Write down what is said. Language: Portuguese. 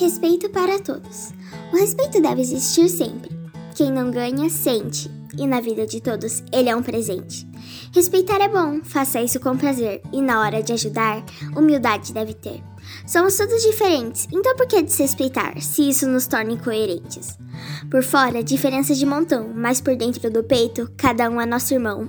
Respeito para todos. O respeito deve existir sempre. Quem não ganha, sente. E na vida de todos, ele é um presente. Respeitar é bom, faça isso com prazer. E na hora de ajudar, humildade deve ter. Somos todos diferentes, então por que desrespeitar, se isso nos torna incoerentes? Por fora, diferença de montão, mas por dentro do peito, cada um é nosso irmão.